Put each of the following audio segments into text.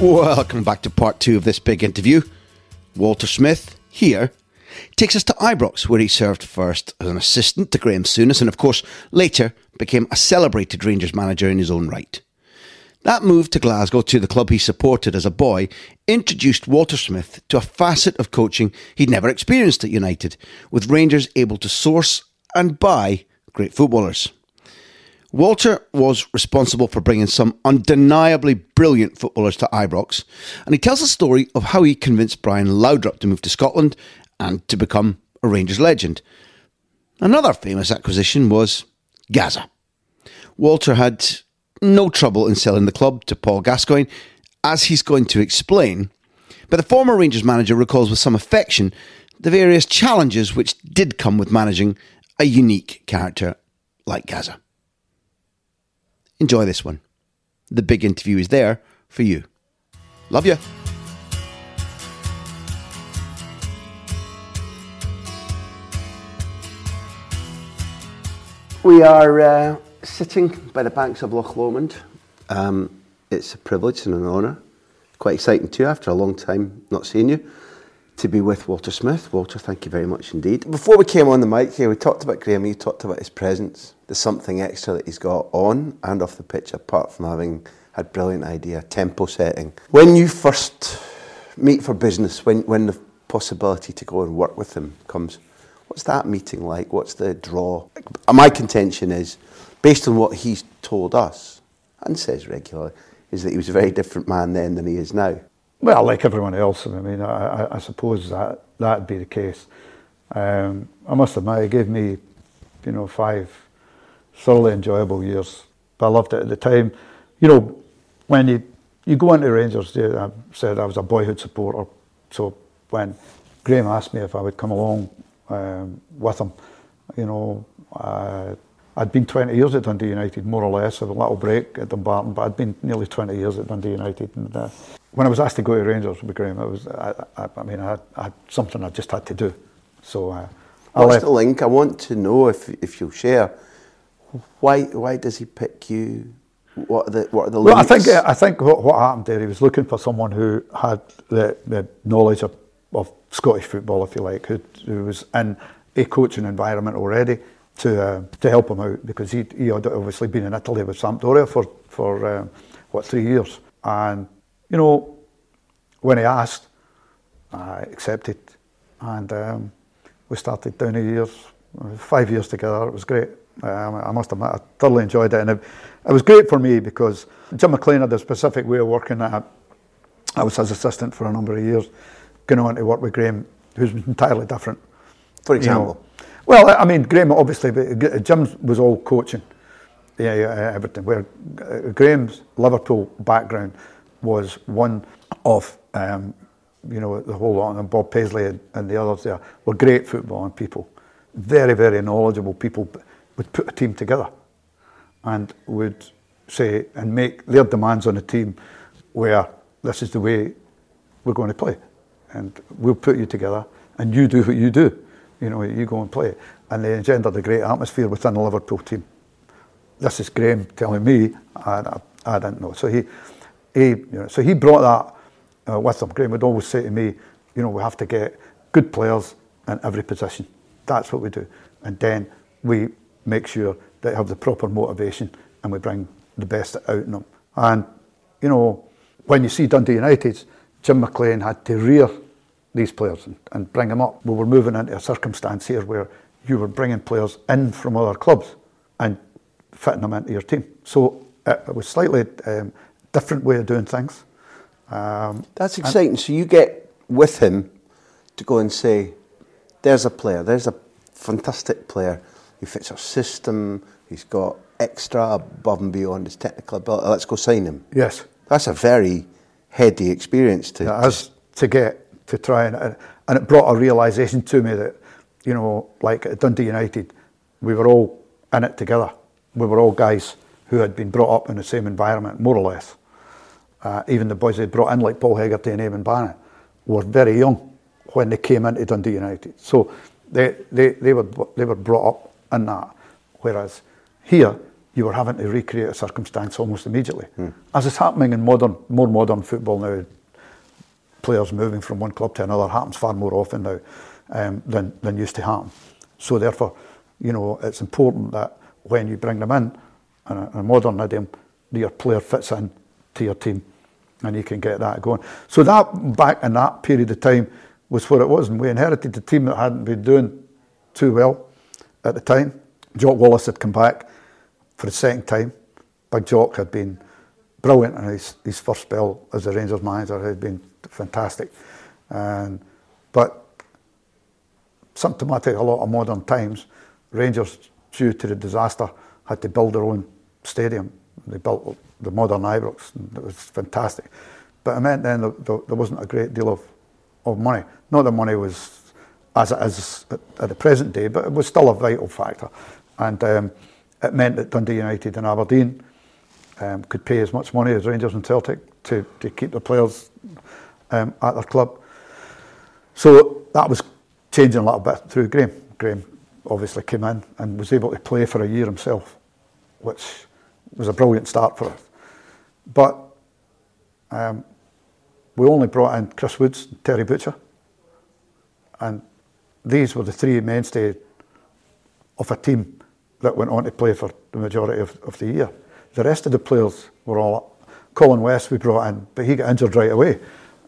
Welcome back to part two of this big interview. Walter Smith here takes us to Ibrox, where he served first as an assistant to Graeme Souness and, of course, later became a celebrated Rangers manager in his own right. That move to Glasgow to the club he supported as a boy introduced Walter Smith to a facet of coaching he'd never experienced at United, with Rangers able to source and buy great footballers. Walter was responsible for bringing some undeniably brilliant footballers to Ibrox, and he tells a story of how he convinced Brian Laudrup to move to Scotland and to become a Rangers legend. Another famous acquisition was Gazza. Walter had no trouble in selling the club to Paul Gascoigne, as he's going to explain, but the former Rangers manager recalls with some affection the various challenges which did come with managing a unique character like Gazza. Enjoy this one. The big interview is there for you. Love you. We are uh, sitting by the banks of Loch Lomond. Um, it's a privilege and an honour. Quite exciting too, after a long time not seeing you, to be with Walter Smith. Walter, thank you very much indeed. Before we came on the mic here, we talked about Graeme, you talked about his presence. There's something extra that he's got on and off the pitch, apart from having had brilliant idea, tempo setting. When you first meet for business, when, when the possibility to go and work with him comes, what's that meeting like? What's the draw? My contention is, based on what he's told us and says regularly, is that he was a very different man then than he is now. Well, like everyone else, I mean, I, I, suppose that that'd be the case. Um, I must admit, it gave me, you know, five thoroughly enjoyable years. But I loved it at the time. You know, when you you go into Rangers, I said I was a boyhood supporter. So when Graeme asked me if I would come along um, with him, you know, uh, I'd been 20 years at Dundee United, more or less, with a little break at Dumbarton, but I'd been nearly 20 years at Dundee United. And uh, when I was asked to go to Rangers with Graeme, it was, I, I, I mean, I had, I had, something I just had to do. So, uh, what's left. the link? I want to know if if you'll share. Why why does he pick you? What are the what are the links? well. I think I think what, what happened there, he was looking for someone who had the, the knowledge of, of Scottish football, if you like, who, who was in a coaching environment already to uh, to help him out because he he had obviously been in Italy with Sampdoria for for um, what three years, and you know when he asked, I accepted, and um, we started down a years, five years together. It was great. Um, I must admit, I thoroughly enjoyed it, and it, it, was great for me because Jim McLean had a specific way of working. I, I was his assistant for a number of years, going on to work with Graeme, who's entirely different. For example, you know. well, I mean, Graeme obviously, but Jim was all coaching, yeah, yeah, everything. Where Graeme's Liverpool background was one of, um, you know, the whole lot, and Bob Paisley and, and the others there were great footballing people, very, very knowledgeable people would put a team together and would say and make their demands on a team where this is the way we're going to play. And we'll put you together and you do what you do. You know, you go and play. And they engendered a great atmosphere within the Liverpool team. This is Graeme telling me, I, I, I didn't know. So he, you know, so he brought that uh, with him. Graeme would always say to me, you know, we have to get good players in every position. That's what we do. And then we make sure they have the proper motivation and we bring the best out in them. And, you know, when you see Dundee United, Jim McLean had to rear these players and, and bring them up. We were moving into a circumstance here where you were bringing players in from other clubs and fitting them into your team. So it was slightly um, different way of doing things. Um, That's exciting. So you get with him to go and say, "There's a player. There's a fantastic player. He fits our system. He's got extra above and beyond his technical ability. Let's go sign him." Yes, that's a very heady experience to. Yeah, to, to get to try and and it brought a realization to me that you know, like at Dundee United, we were all in it together. We were all guys who had been brought up in the same environment, more or less. Uh, even the boys they brought in, like Paul Hegarty and Eamonn Bannon, were very young when they came into Dundee United. So they, they, they, were, they were brought up in that. Whereas here, you were having to recreate a circumstance almost immediately. Mm. As is happening in modern, more modern football now, players moving from one club to another happens far more often now um, than, than used to happen. So therefore, you know, it's important that when you bring them in, in a, in a modern idiom, your player fits in to your team and you can get that going. So that back in that period of time was what it was, and we inherited a team that hadn't been doing too well at the time. Jock Wallace had come back for the second time. Big Jock had been brilliant in his, his first spell as a Rangers manager, had been fantastic. And, but symptomatic a lot of modern times, Rangers, due to the disaster, had to build their own stadium. They built the modern Ibrox, it was fantastic. But it meant then there wasn't a great deal of, of money. Not that money was as it is at the present day, but it was still a vital factor. And um, it meant that Dundee United and Aberdeen um, could pay as much money as Rangers and Celtic to, to keep the players um, at their club. So that was changing a little bit through Graeme. Graeme obviously came in and was able to play for a year himself, which was a brilliant start for us. But um, we only brought in Chris Woods, and Terry Butcher, and these were the three mainstay of a team that went on to play for the majority of, of the year. The rest of the players were all Colin West we brought in, but he got injured right away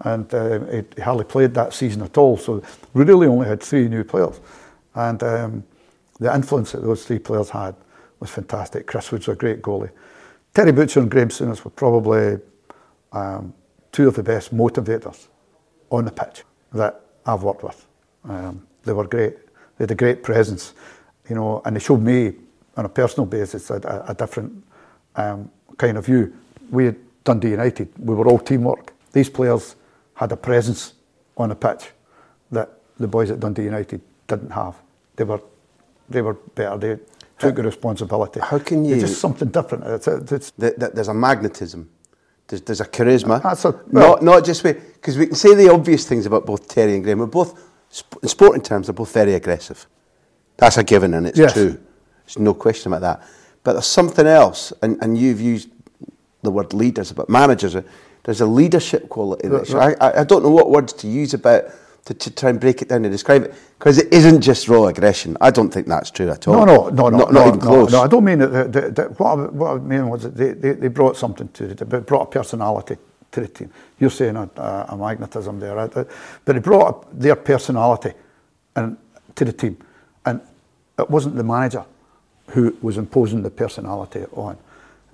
and uh, he hardly played that season at all. So we really only had three new players, and um, the influence that those three players had was fantastic. Chris Woods was a great goalie. Terry Butcher and Graeme Souness were probably um, two of the best motivators on the pitch that I've worked with. Um, they were great. They had a great presence, you know, and they showed me on a personal basis a, a, different um, kind of view. We had Dundee United. We were all teamwork. These players had a presence on the pitch that the boys at Dundee United didn't have. They were, they were better. They took the responsibility. How can you? It's just something different. It's, it's, the, the, there's a magnetism. There's, there's a charisma. Ah, That's a, well, not not just because we can say the obvious things about both Terry and Graeme. We're both in sporting terms. They're both very aggressive. That's a given, and it's yes. true. There's no question about that. But there's something else, and, and you've used the word leaders, but managers there's a leadership quality. Right, right. I, I don't know what words to use about to, to try and break it down and describe it because it isn't just raw aggression. I don't think that's true at all. No, no, no, no, not, no, not even no, close. No, I don't mean that. that, that what, I, what I mean was that they, they, they brought something to it. They brought a personality to the team. You're saying a, a, a magnetism there, right? but they brought their personality and to the team, and it wasn't the manager who was imposing the personality on.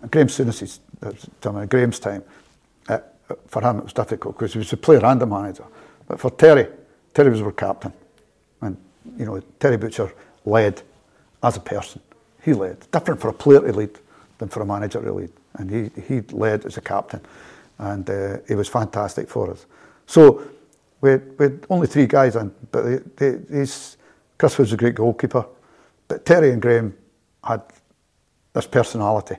And Graeme Souness's, Graeme's time, uh, for him it was difficult because he was a player and a manager. But for Terry, Terry was our captain. And, you know, Terry Butcher led as a person. He led. Different for a player to lead than for a manager to lead. And he, he led as a captain. And uh, he was fantastic for us. So we had, we had only three guys and but they, they, he's, Chris was a great goalkeeper. But Terry and Graeme had this personality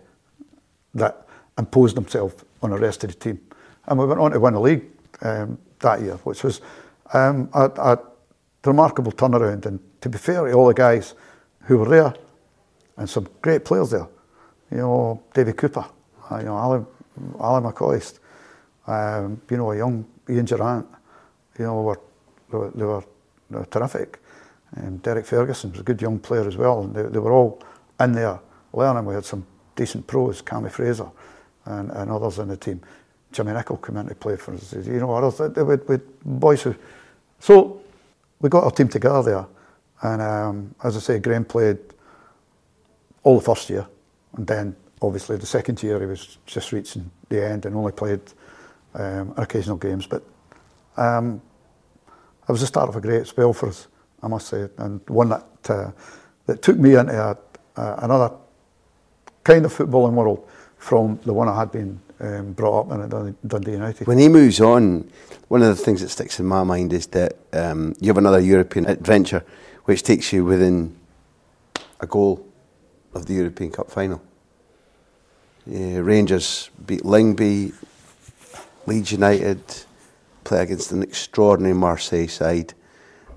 that imposed himself on the rest of the team. And we went on to win the league um, that year, which was um, a, a remarkable turnaround. And to be fair to all the guys who were there, and some great players there, you know, David Cooper, uh, you know, Alan, Alan McCoist, um, you know, a young Ian Durrant, you know, were, they, were, they, were, they were terrific. Um, Derek Ferguson was a good young player as well. And they, they were all in there learning. We had some decent pros, Cammy Fraser and, and others in the team. Jimmy Nicholl came in to play for us. You know, others, with, with boys who. So we got our team together there. And um, as I say, Graeme played all the first year. And then obviously the second year he was just reaching the end and only played um, occasional games. But um, it was the start of a great spell for us, I must say, and one that uh, that took me into a, uh, another kind of footballing world from the one I had been um, brought up in at Dundee United. When he moves on, one of the things that sticks in my mind is that um, you have another European adventure which takes you within a goal of the European Cup final. Yeah, Rangers beat Lyngby, Leeds United, play against an extraordinary Marseille side.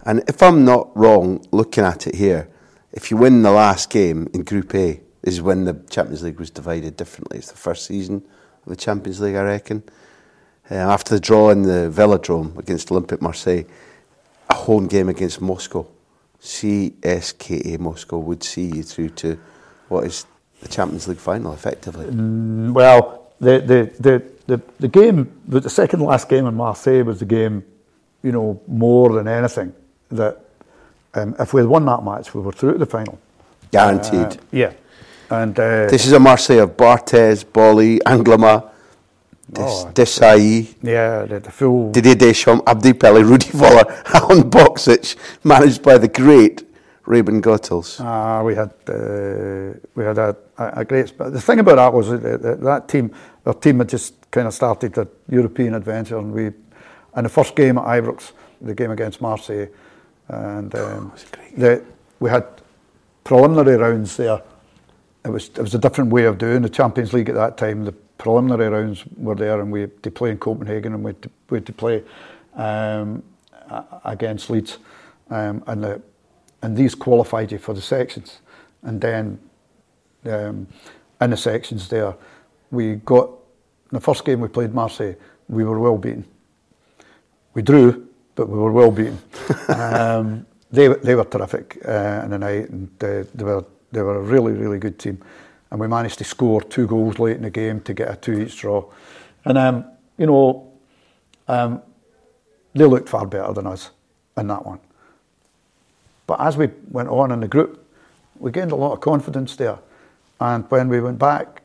And if I'm not wrong, looking at it here, if you win the last game in Group A, is when the Champions League was divided differently. It's the first season the Champions League, I reckon. Uh, after the draw in the Velodrome against Olympique Marseille, a home game against Moscow, CSKA Moscow would see you through to what is the Champions League final, effectively. Mm, well, the, the, the, the, the game, the second last game in Marseille was the game, you know, more than anything that um, if we had won that match, we were through to the final. Guaranteed. Uh, yeah. And uh, this is a Marseille of Barthez, Boli, Angloma, Des, Oh, Desailly, yeah, the, the full. Didier Deschamps, Abedi Pele, Rudi Voller, Alen Boksic, managed by the great Raymond Goethals. Ah, we had uh, we had a, a, a great. But the thing about that was that, that, that team, our team had just kind of started the European adventure, and we, and the first game at Ibrox, the game against Marseille, and um, the, we had preliminary rounds there. It was it was a different way of doing the Champions League at that time. The preliminary rounds were there, and we had to play in Copenhagen, and we had to, we had to play um, against Leeds, um, and the, and these qualified you for the sections, and then um, in the sections there, we got in the first game we played Marseille, we were well beaten. We drew, but we were well beaten. um, they they were terrific uh, in the night, and uh, they were they were a really really good team, and we managed to score two goals late in the game to get a two each draw, and um, you know, um, they looked far better than us in that one. But as we went on in the group, we gained a lot of confidence there. And when we went back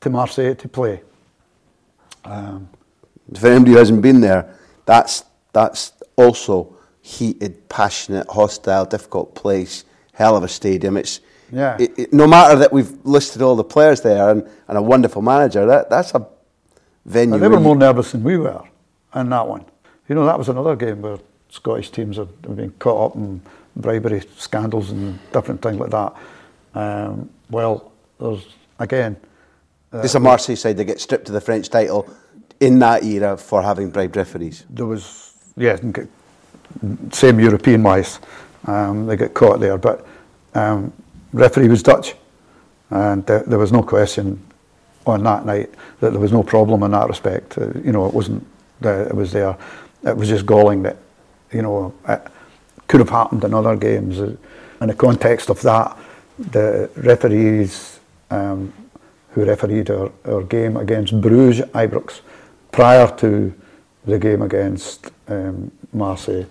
to Marseille to play, um, For anybody who hasn't been there, that's that's also heated, passionate, hostile, difficult place. Hell of a stadium. It's Yeah. it- it- no matter that we've listed all the players there and, and a wonderful manager. That that's a venue. and they were more nervous than we were in that one. You know, that was another game where Scottish teams have been caught up in bribery scandals and different things like that. Um, well, there's, again, This is a Marseille side that gets stripped of the French title in that era for having bribed referees. there was yeah same European wise um, they got caught there but um, referee was Dutch and there, there was no question on that night that there was no problem in that respect. Uh, you know it wasn't it was there. It was just galling that you know it could have happened in other games. Uh, in the context of that the referees um, who refereed our, our game against Bruges Ibrox prior to the game against um, Marseille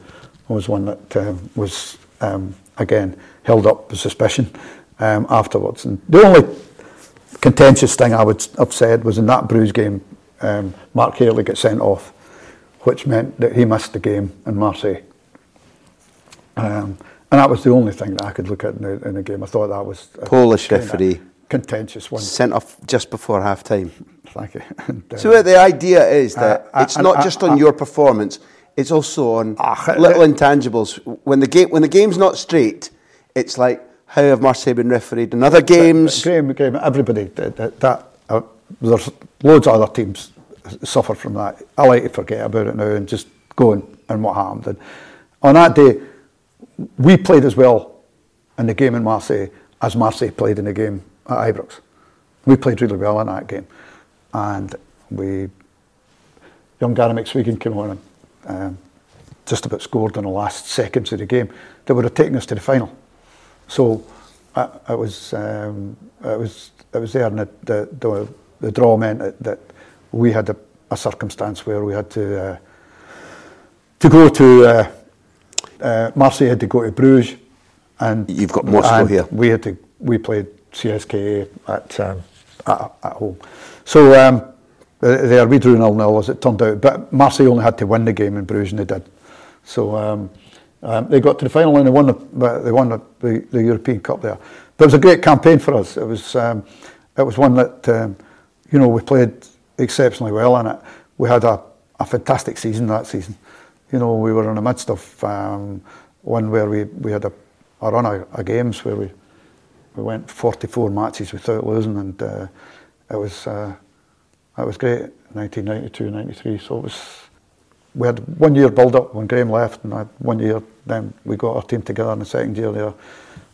was one that um, was um, again held up with suspicion um, afterwards. And the only contentious thing I would have said was in that Bruges game, um, Mark Hateley got sent off, which meant that he missed the game in Marseille. Um, and that was the only thing that I could look at in the, in the game. I thought that was a Polish referee. contentious one. Sent off just before half time. Thank you. And, uh, So the idea is that Uh, it's and, not uh, just on uh, your performance; it's also on Ah, little intangibles. When the game when the game's not straight, it's like how have Marseille been refereed in other games? Graham, Graham, everybody that, that, uh, there's loads of other teams suffer from that. I like to forget about it now and just go and, and what happened. And on that day, we played as well in the game in Marseille as Marseille played in the game at Ibrox. We played really well in that game, and we young Gary McSwegan came on and um, just about scored in the last seconds of the game that would have taken us to the final. So uh, it was um, it was it was there, and the the, the, the draw meant that, that we had a, a, circumstance where we had to uh, to go to uh, uh, Marseille had to go to Bruges, and you've got Moscow here. We had to we played CSKA at um, at, at, home, so. Um, there we drew nil nil as it turned out, but Marseille only had to win the game in Bruges and they did. So um, um, they got to the final and they won the, they won the, the, European Cup there. But it was a great campaign for us. It was um, it was one that um, you know we played exceptionally well in it. We had a, a fantastic season that season. You know we were in the midst of um, one where we, we had a, a run of, of, games where we we went 44 matches without losing and uh, it was uh, it was great. 1992, 93. So it was we had one year build up when Graeme left, and I had one year. Then we got our team together in the second year. There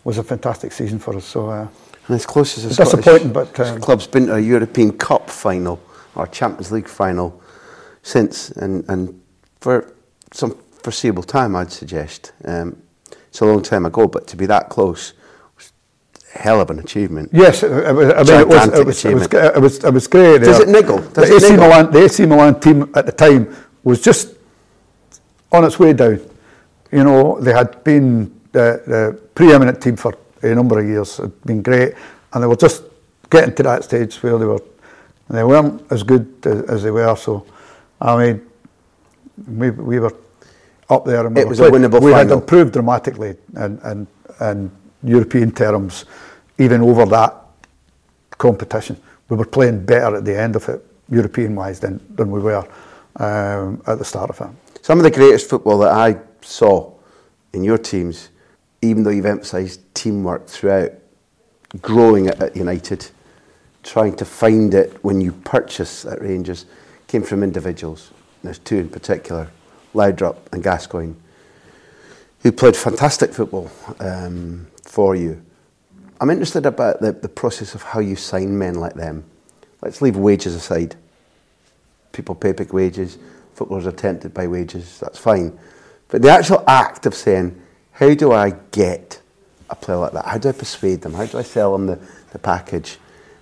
was a fantastic season for us. So uh, and as close as a disappointing, but um, club's been to a European Cup final or Champions League final since, and and for some foreseeable time, I'd suggest. Um, it's a long time ago, but to be that close hell of an achievement. Yes, I mean, it was, it was, it was, it was, it was great. Does it niggle? Does the, AC niggle? Milan, the AC Milan team at the time was just on its way down. You know, they had been the, the preeminent team for a number of years, had been great, and they were just getting to that stage where they were, they weren't as good as, they were. So, I mean, we, we were up there. And we it was a winnable We final. had improved dramatically in, in, in European terms, even over that competition. We were playing better at the end of it, European wise, than, than we were um, at the start of it. Some of the greatest football that I saw in your teams, even though you've emphasised teamwork throughout, growing at, at United, trying to find it when you purchase at Rangers, came from individuals. There's two in particular, Laudrup and Gascoigne, who played fantastic football um, for you. I'm interested about the, the process of how you sign men like them. Let's leave wages aside. People pay big wages, footballers are tempted by wages, that's fine. But the actual act of saying, how do I get a player like that? How do I persuade them? How do I sell them the, the package?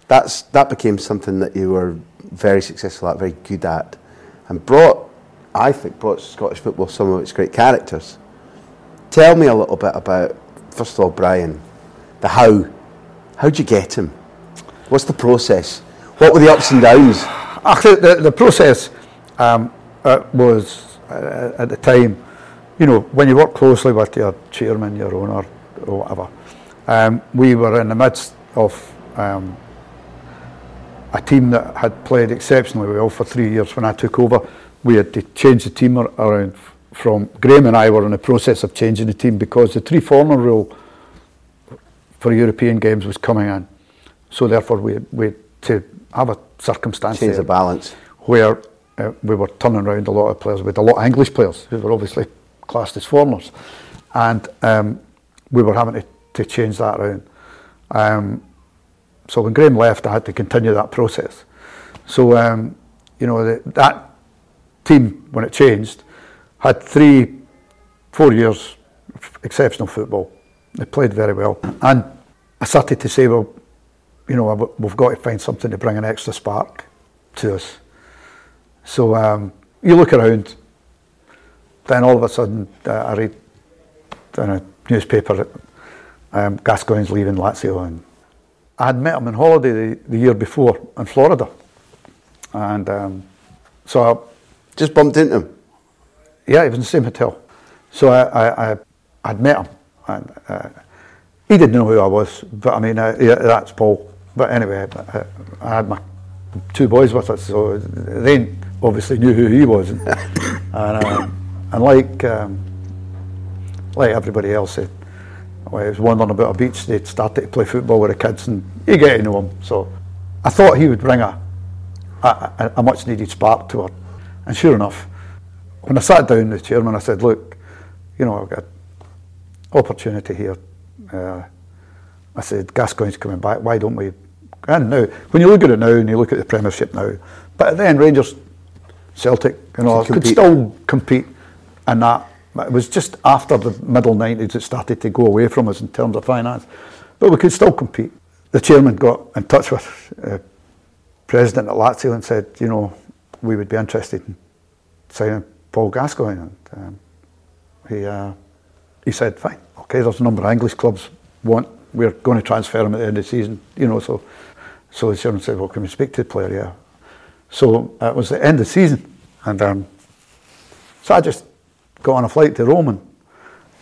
That's, that became something that you were very successful at, very good at, and brought, I think, brought Scottish football some of its great characters. Tell me a little bit about, first of all, Brian, the how. How'd you get him? What's the process? What were the ups and downs? The, the process um, uh, was uh, at the time, you know, when you work closely with your chairman, your owner, or whatever. Um, we were in the midst of um, a team that had played exceptionally well for three years when I took over. We had to change the team around from Graeme and I were in the process of changing the team because the three former rule for European games was coming in. So therefore we we to have a circumstance change the balance where uh, we were turning around a lot of players with a lot of English players who were obviously classed as foreigners, and um, we were having to, to change that around. Um, so when Graeme left, I had to continue that process. So um, you know the, that team when it changed had three, four years of exceptional football. They played very well, and I started to say, well, you know, we've got to find something to bring an extra spark to us. So um, you look around, then all of a sudden uh, I read in a newspaper that um, Gascoigne's leaving Lazio, and I had met him on holiday the, the year before in Florida, and um, so I just bumped into him. Yeah, he was in the same hotel. So I, I, I I'd met him, and uh, he didn't know who I was, but I mean, uh, yeah, that's Paul. But anyway, I, I had my two boys with us, so they obviously knew who he was, and and, um, and like um, like everybody else, it, when I was wandering about a beach, they'd started to play football with the kids, and you get to know him. So I thought he would bring a, a, a much needed spark to her. And sure enough, when I sat down with the chairman, I said, look, you know, I've got opportunity here. Uh, I said, Gascoigne's coming back, why don't we? And now, when you look at it now and you look at the Premiership now, but then Rangers, Celtic, you know, could, could still compete and that. It was just after the middle 90s it started to go away from us in terms of finance. But we could still compete. The chairman got in touch with uh, president at Lazio and said, you know, we would be interested in signing Paul Gascoigne. And um, he, uh, he said, fine, okay, there's a number of English clubs want, we're going to transfer him at the end of the season, you know, so, so the chairman said, well, can we speak to the player? Yeah. So it was the end of the season. And um, so I just got on a flight to Rome and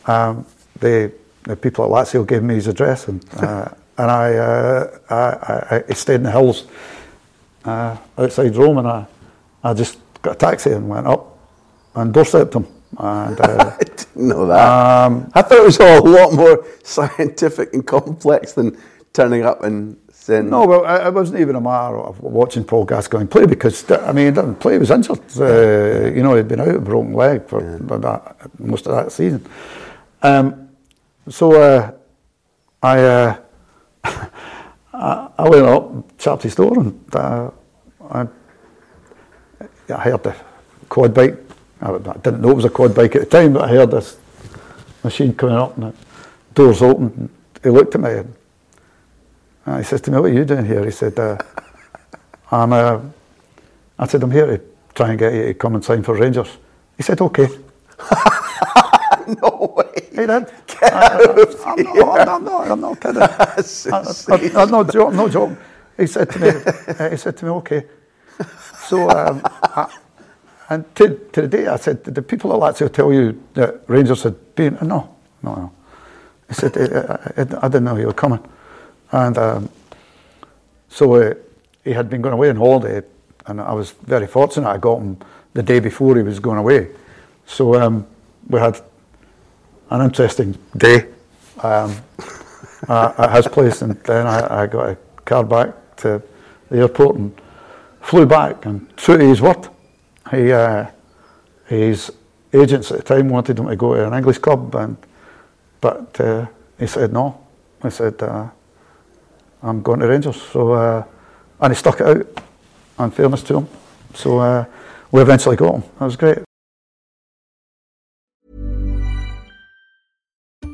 um, the, the people at Lazio gave me his address and, uh, and I, uh, I, I, I stayed in the hills uh, outside Rome, and I, I just got a taxi and went up and doorstepped him. And, uh, I didn't know that. Um, I thought it was all a lot more scientific and complex than turning up and saying. No, well, it wasn't even a matter of watching Paul Gascoigne play because I mean, he didn't play. He was injured. Uh, you know, he'd been out with a broken leg for yeah. that, most of that season. Um, so uh, I. Uh, I, I went up, tapped his door, and uh, I, I heard the quad bike. I, I, didn't know it was a quad bike at the time, but I heard this machine coming up, and the doors open. And he looked at me, and he says to me, "What are you doing here?" He said, uh, "I'm." Uh, I said, "I'm here to try and get you to come and sign for Rangers." He said, "Okay." no way. He did. I, am not, I'm, not, I'm not kidding. I, I, no joke, no joke. He said to me, uh, he said to me, okay. So, um, I, and to, to the day I said, the people at Lazio tell you that Rangers had been? No, no, no. He said, I, I didn't know you were coming. And um, so uh, he had been going away on holiday, and I was very fortunate. I got him the day before he was going away. So um, we had an interesting day um, uh, at his place, and then I, I, got a car back to the airport and flew back. And true to his word, he, uh, his agents at the time wanted him to go to an English club, and but uh, he said no. He said, uh, "I'm going to Rangers." So, uh, and he stuck it out. In fairness to him, so uh, we eventually got him. That was great.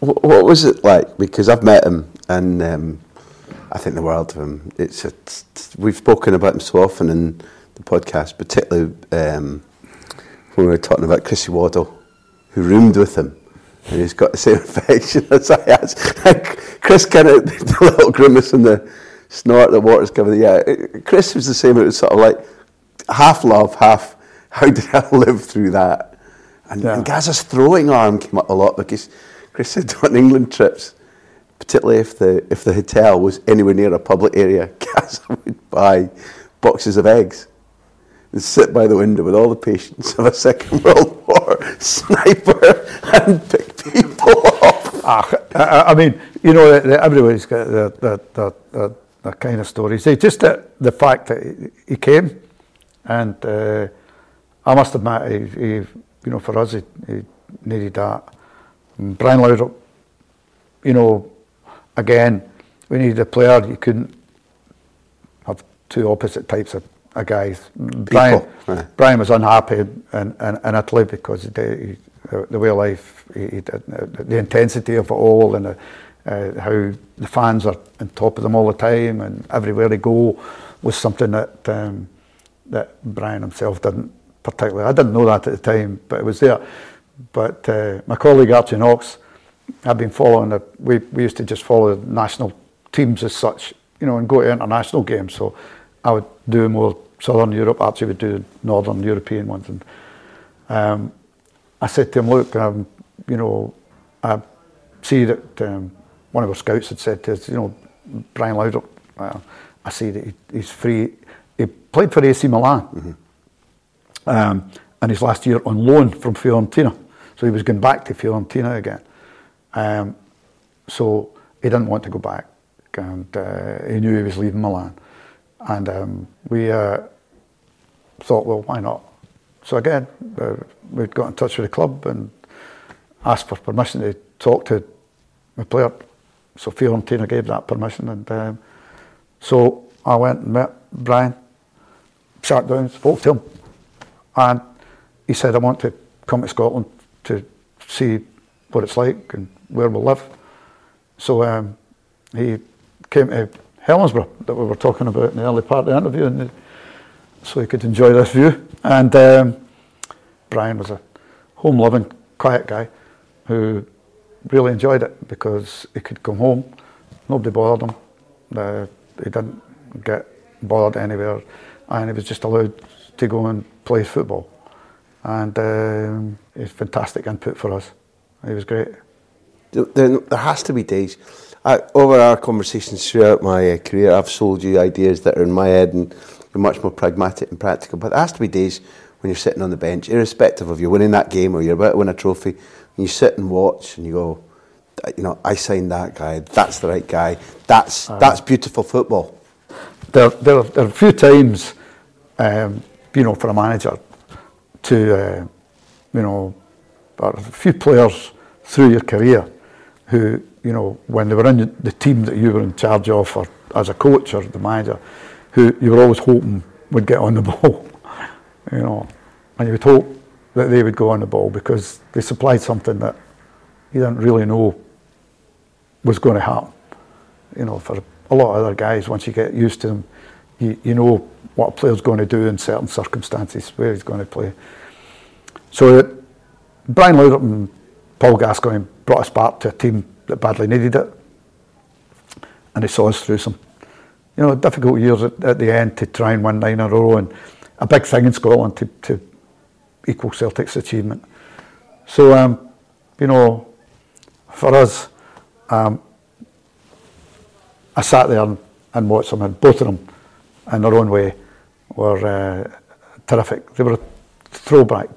What was it like? Because I've met him and um, I think the world of him. It's, a, we've spoken about him so often in the podcast, particularly um, when we were talking about Chrissy Waddle, who roomed with him. And he's got the same affection as I had. Chris kind of, the little grimace and the snort that Walter's giving. Yeah, Chris was the same. It was sort of like half love, half how did I live through that? And, yeah. and Gazza's throwing arm came up a lot because Chris said on England trips, particularly if the if the hotel was anywhere near a public area, Gazza would buy boxes of eggs and sit by the window with all the patience of a Second World War sniper and pick people off. Ah, I, I mean, you know, everybody's got that that that, that, that kind of stories. Just that the fact that he came, and uh, I must admit, he, he, you know, for us, he, he needed that. Brian Laudrup, you know, again, we needed a player. You couldn't have two opposite types of, of guys. Brian, yeah. Brian was unhappy in, in, in Italy because the, the way of life, he, he, the intensity of it all, and the, uh, how the fans are on top of them all the time, and everywhere they go was something that um, that Brian himself didn't particularly. I didn't know that at the time, but it was there. But uh, my colleague Archie Knox, I've been following. The, we we used to just follow the national teams as such you know, and go to international games. So I would do more Southern Europe. Archie would do Northern European ones. And um, I said to him, look, um, you know, I see that um, one of our scouts had said to us, you know, Brian Laudrup, uh, I see that he, he's free. He played for AC Milan. Mm-hmm. Um, and his last year on loan from Fiorentina. So he was going back to Fiorentina again. Um, so he didn't want to go back, and uh, he knew he was leaving Milan. And um, we uh, thought, well, why not? So again, uh, we got in touch with the club and asked for permission to talk to the player. So Fiorentina gave that permission, and um, so I went and met Brian, sat down, spoke to him, and he said, I want to come to Scotland see what it's like and where we'll live. So um, he came to Helensburgh that we were talking about in the early part of the interview, and so he could enjoy this view. And um, Brian was a home-loving, quiet guy who really enjoyed it because he could come home, nobody bothered him, uh, he didn't get bothered anywhere, and he was just allowed to go and play football and um, it's fantastic input for us. He was great. There, there has to be days. I, over our conversations throughout my uh, career, I've sold you ideas that are in my head and you're much more pragmatic and practical. But there has to be days when you're sitting on the bench, irrespective of you winning that game or you're about to win a trophy, and you sit and watch and you go, you know, I signed that guy. That's the right guy. That's uh, that's beautiful football. There, there, there are a few times, um, you know, for a manager to, uh, you know, a few players through your career who, you know, when they were in the team that you were in charge of, or as a coach or the manager, who you were always hoping would get on the ball, you know, and you would hope that they would go on the ball because they supplied something that you didn't really know was going to happen. You know, for a lot of other guys, once you get used to them, you, you know what a player's going to do in certain circumstances, where he's going to play. So Brian Laudrup and Paul Gascoigne brought us back to a team that badly needed it, and they saw us through some, you know, difficult years at, at the end to try and win nine in a row, and a big thing in Scotland to, to equal Celtic's achievement. So, um, you know, for us, um, I sat there and, and watched them, and both of them in their own way were uh, terrific. They were a throwback.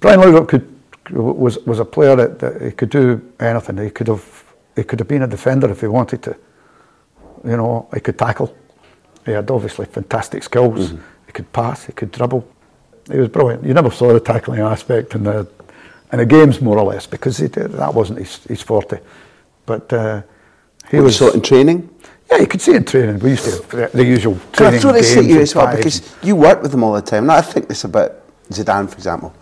Brian Laudrup could was was a player that, that, he could do anything. He could have he could have been a defender if he wanted to. You know, he could tackle. He had obviously fantastic skills. Mm-hmm. He could pass. He could dribble. He was brilliant. You never saw the tackling aspect in the in the games more or less because did, that wasn't his, his forte. But uh, he what was sort in training. Yeah, you could see in training. We used to have the, the usual training. I throw this at you as well because you work with them all the time. And I think this about Zidane, for example.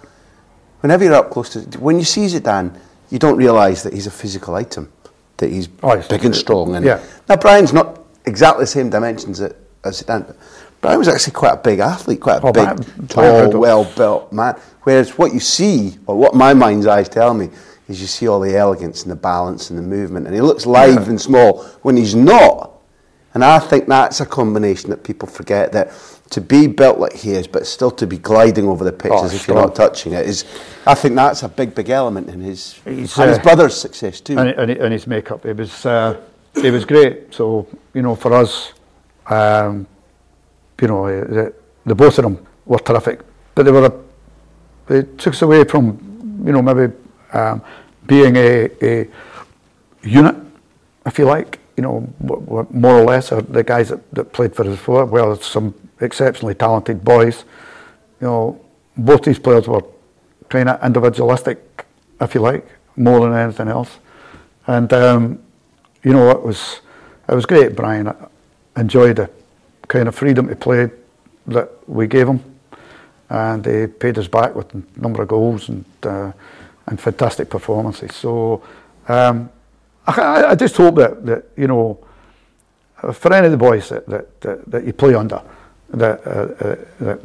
Whenever you're up close to, when you see Zidane, you don't realise that he's a physical item, that he's oh, big and strong. And yeah. now Brian's not exactly the same dimensions as Zidane. But Brian was actually quite a big athlete, quite a oh, big, tall, well-built man. Whereas what you see, or what my mind's eyes tell me, is you see all the elegance and the balance and the movement, and he looks live yeah. and small when he's not. And I think that's a combination that people forget that to be built like he is, but still to be gliding over the pitch oh, if you're not touching it is. I think that's a big, big element in his he's, and his uh, brother's success too. And, and, and his makeup, it was uh, it was great. So you know, for us, um, you know, uh, the, the, both of them were terrific, but they were a, they took us away from you know maybe um, being a, a unit, if you like you know, more or less are the guys that, that played for us before. Well, some exceptionally talented boys. You know, both these players were kind of individualistic, if you like, more than anything else. And um, you know, it was it was great. Brian I enjoyed the kind of freedom to play that we gave him, and he paid us back with a number of goals and uh, and fantastic performances. So. Um, I, I just hope that, that, you know, for any of the boys that, that, that, that you play under, that, uh, uh, that,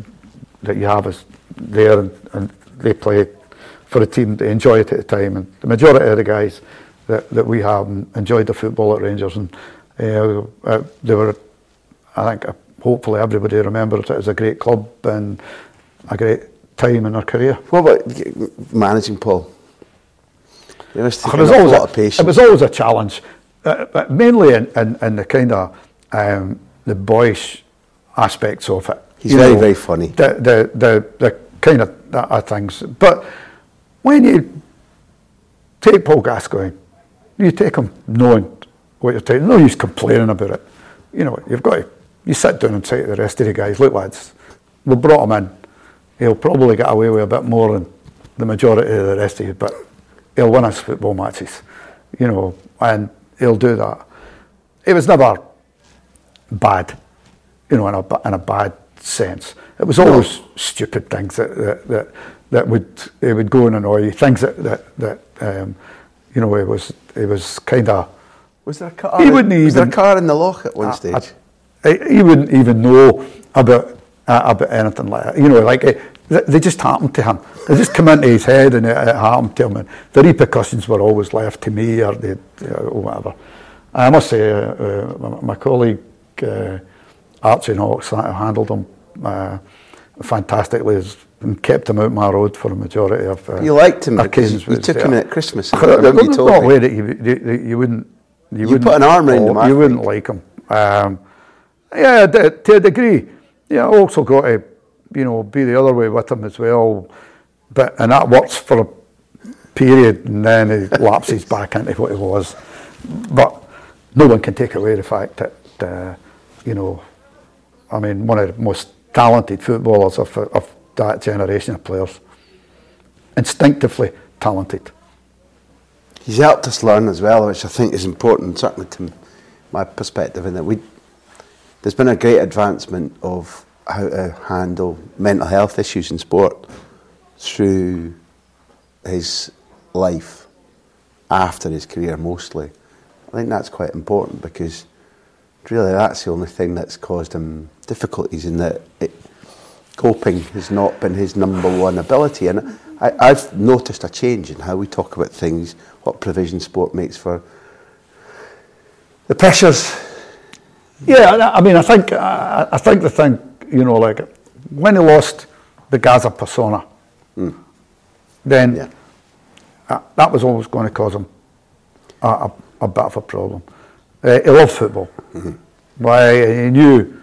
that you have is there and, and they play for a team, they enjoy it at the time. And the majority of the guys that, that we have enjoyed the football at Rangers and uh, uh, they were I think uh, hopefully everybody remembers it as a great club and a great time in their career. What about managing Paul? It was, it was always a, a It was always a challenge, uh, but mainly in, in, in the kind of um, the boyish aspects of it. He's you very, know, very funny. The, the, the, the kind of that things. But when you take Paul Gascoigne, you take him knowing what you're taking, no use complaining about it. You know, you've got to, you sit down and say to the rest of the guys, look lads, we brought him in. He'll probably get away with a bit more than the majority of the rest of you, but he'll win us football matches, you know, and he'll do that. It was never bad, you know, in a, in a bad sense. It was always no. stupid things that, that, that, that would it would go and annoy you. Things that that, that um, you know it was it was kind of. Was there a car? He wouldn't even, was there a car in the lock at one I, stage? I, he wouldn't even know about uh, about anything like that. You know, like it, they just happened to him. They just come into his head and it, it, happened to him. And the repercussions were always left to me or, the, or whatever. I must say, uh, uh, my colleague uh, Archie Knox handled him uh, fantastically and kept him out my road for a majority of uh, You liked him because you, took him in at Christmas. I remember you told me. that you, you, you wouldn't... You, you wouldn't, put an arm around him. You wouldn't like him. Um, yeah, to a degree. Yeah, I also got to, you know, be the other way with him as well. But and that works for a period, and then he lapses back into what he was. But no one can take away the fact that, uh, you know, I mean, one of the most talented footballers of, of that generation of players. Instinctively talented. He's helped us learn as well, which I think is important, certainly to my perspective, in that we there's been a great advancement of how to handle mental health issues in sport through his life after his career mostly. I think that's quite important because really that's the only thing that's caused him difficulties in that it, coping has not been his number one ability. And I, I've noticed a change in how we talk about things, what provision sport makes for the pressures. Yeah, I mean, I think I, I think the thing, you know, like when he lost the Gazza persona, mm. then yeah. uh, that was always going to cause him a, a, a bit of a problem. Uh, he loved football. Mm-hmm. Why he knew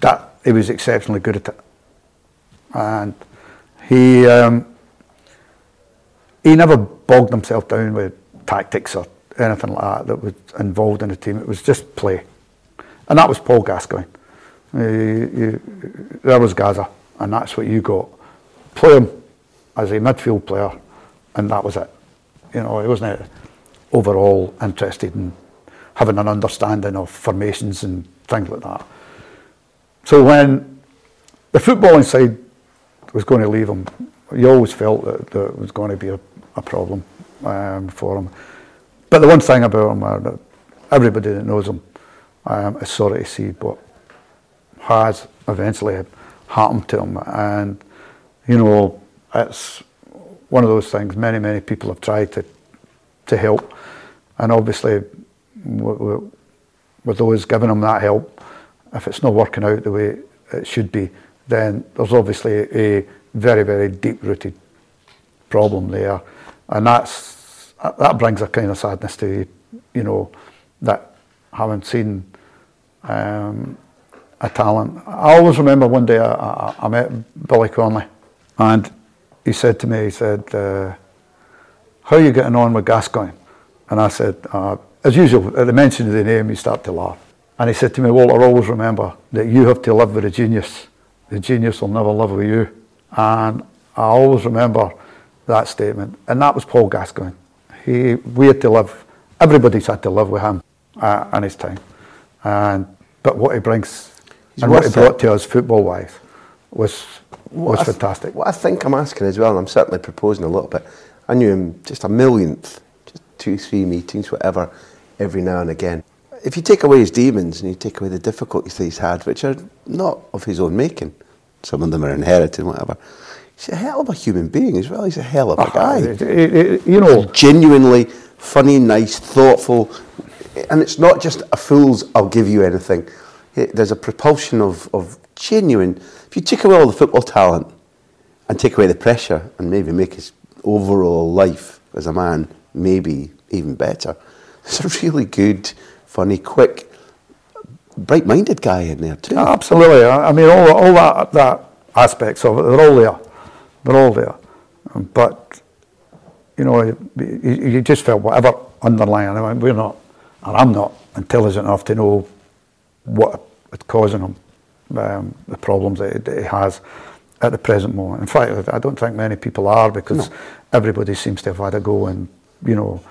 that he was exceptionally good at it, and he um, he never bogged himself down with tactics or anything like that that was involved in the team. It was just play, and that was Paul Gascoigne. There was Gazza, and that's what you got. Play him as a midfield player, and that was it. You know, he wasn't overall interested in having an understanding of formations and things like that. So when the footballing side was going to leave him, you always felt that there was going to be a, a problem um, for him. But the one thing about him, uh, everybody that knows him um, is sorry to see what has eventually happened to him. And, you know, it's one of those things many, many people have tried to, to help. And obviously, with those giving him that help, if it's not working out the way it should be, then there's obviously a very, very deep-rooted problem there, and that's that brings a kind of sadness to you, you know, that having seen um, a talent. I always remember one day I, I, I, met Billy Connolly, and he said to me, he said, uh, "How are you getting on with Gascoigne?" And I said, uh, as usual, at the mention of the name, you start to laugh. And he said to me, Walter, always remember that you have to live with a genius. The genius will never live with you. And I always remember that statement. And that was Paul Gascoigne. He, we had to live, everybody's had to live with him uh, in his time. And, but what he brings He's and what he brought it. to us football wise was, was what fantastic. Th- what I think I'm asking as well, and I'm certainly proposing a little bit, I knew him just a millionth, just two, three meetings, whatever, every now and again if you take away his demons and you take away the difficulties that he's had, which are not of his own making, some of them are inherited, whatever. He's a hell of a human being as well. He's a hell of a ah, guy. It, it, it, you know, genuinely funny, nice, thoughtful, and it's not just a fool's. I'll give you anything. There's a propulsion of, of genuine. If you take away all the football talent and take away the pressure and maybe make his overall life as a man maybe even better, there's a really good, funny, quick, bright-minded guy in there too. absolutely. I mean, all, all that, that aspects of it, they're all there. They're all there. But, you know, you, you just felt whatever underlying, I mean, we're not, and I'm not intelligent enough to know what is causing him, um, the problems that he has at the present moment. In fact, I don't think many people are because no. everybody seems to have had a go and, you know,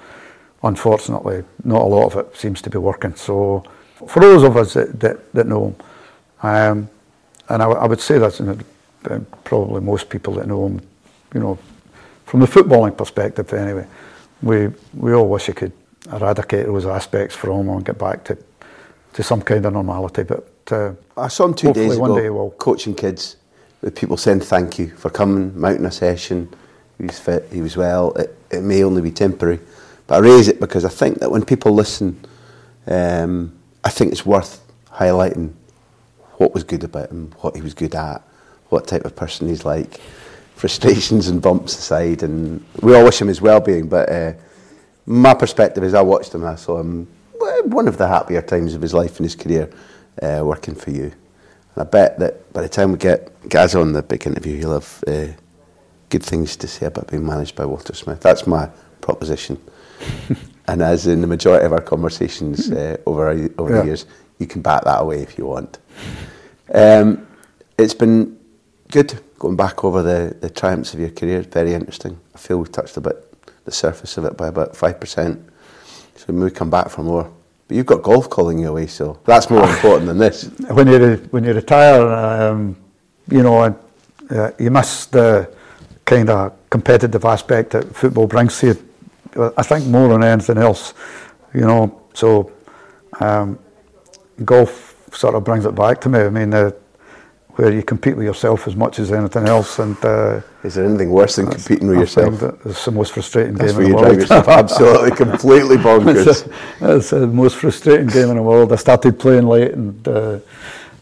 unfortunately, not a lot of it seems to be working. So, for those of us that, that, that know him, um, and I, I, would say that's uh, probably most people that know him, you know, from the footballing perspective anyway, we, we all wish he could eradicate those aspects from him and get back to, to some kind of normality. But uh, I saw him two days ago we'll... coaching kids with people saying thank you for coming, mounting a session. He was fit, he was well. It, it may only be temporary. But I raise it because I think that when people listen, um, I think it's worth highlighting what was good about him, what he was good at, what type of person he's like, frustrations and bumps aside. And we all wish him his well-being, but uh, my perspective is I watched him, I saw him one of the happier times of his life and his career uh, working for you. And I bet that by the time we get Gaz on the big interview, he'll have uh, good things to say about being managed by Walter Smith. That's my proposition. and as in the majority of our conversations uh, over over yeah. the years, you can back that away if you want. Um, it's been good going back over the, the triumphs of your career. Very interesting. I feel we've touched a bit the surface of it by about 5%. So we come back for more. But you've got golf calling you away, so that's more important than this. When you when you retire, um, you know, uh, you miss the kind of competitive aspect that football brings to you. I think more than anything else, you know. So um, golf sort of brings it back to me. I mean, uh, where you compete with yourself as much as anything else. And uh, is there anything worse than competing with yourself? It's the most frustrating That's game in the world. yourself absolutely, completely bonkers. it's, a, it's, the most frustrating game in the world. I started playing late, and uh,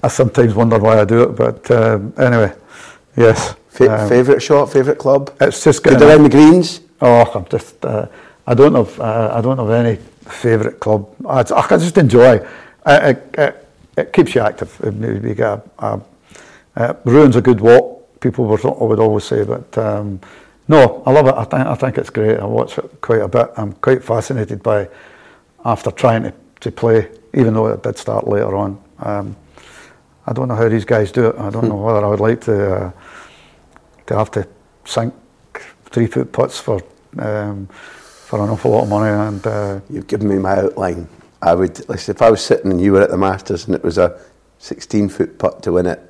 I sometimes wonder why I do it. But uh, anyway, yes. Fa- um, favorite shot, favorite club? It's just getting around the greens. Oh, I'm just. Uh, I don't have. Uh, I don't have any favourite club. I, I just enjoy. It, it, it, keeps you active. You get a, a uh, ruins a good walk, people were, would always say, but um, no, I love it. I think, I think it's great. I watch it quite a bit. I'm quite fascinated by, after trying to, to play, even though it did start later on. Um, I don't know how these guys do it. I don't know whether I would like to uh, to have to sink three foot putts for um, for an awful lot of money. And uh, you've given me my outline. I would, listen, if I was sitting and you were at the Masters and it was a 16 foot putt to win it,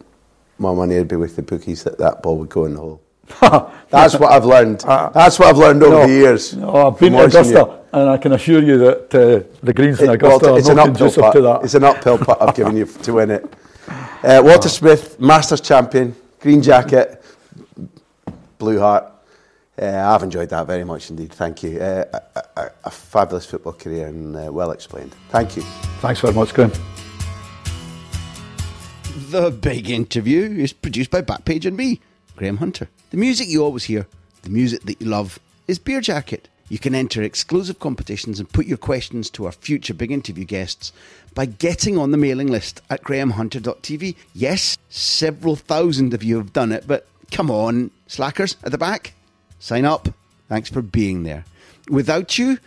my money would be with the bookies that that ball would go in the hole. That's what I've learned. Uh, That's what I've learned over no, the years. No, I've been to Augusta, you. and I can assure you that uh, the greens in Augusta well, it's are not conducive to that. It's an uphill putt I've given you to win it. Uh, Walter uh. Smith, Masters champion, green jacket, blue heart. Uh, I've enjoyed that very much indeed. Thank you. Uh, a, a, a, fabulous football career and uh, well explained. Thank you. Thanks very much, Graham. The Big Interview is produced by Backpage and me, Graham Hunter. The music you always hear, the music that you love, is Beer Jacket. You can enter exclusive competitions and put your questions to our future Big Interview guests by getting on the mailing list at grahamhunter.tv. Yes, several thousand of you have done it, but come on, slackers at the back, sign up. Thanks for being there. Without you,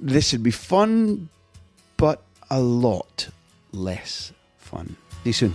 this would be fun, but a lot less fun. See you soon.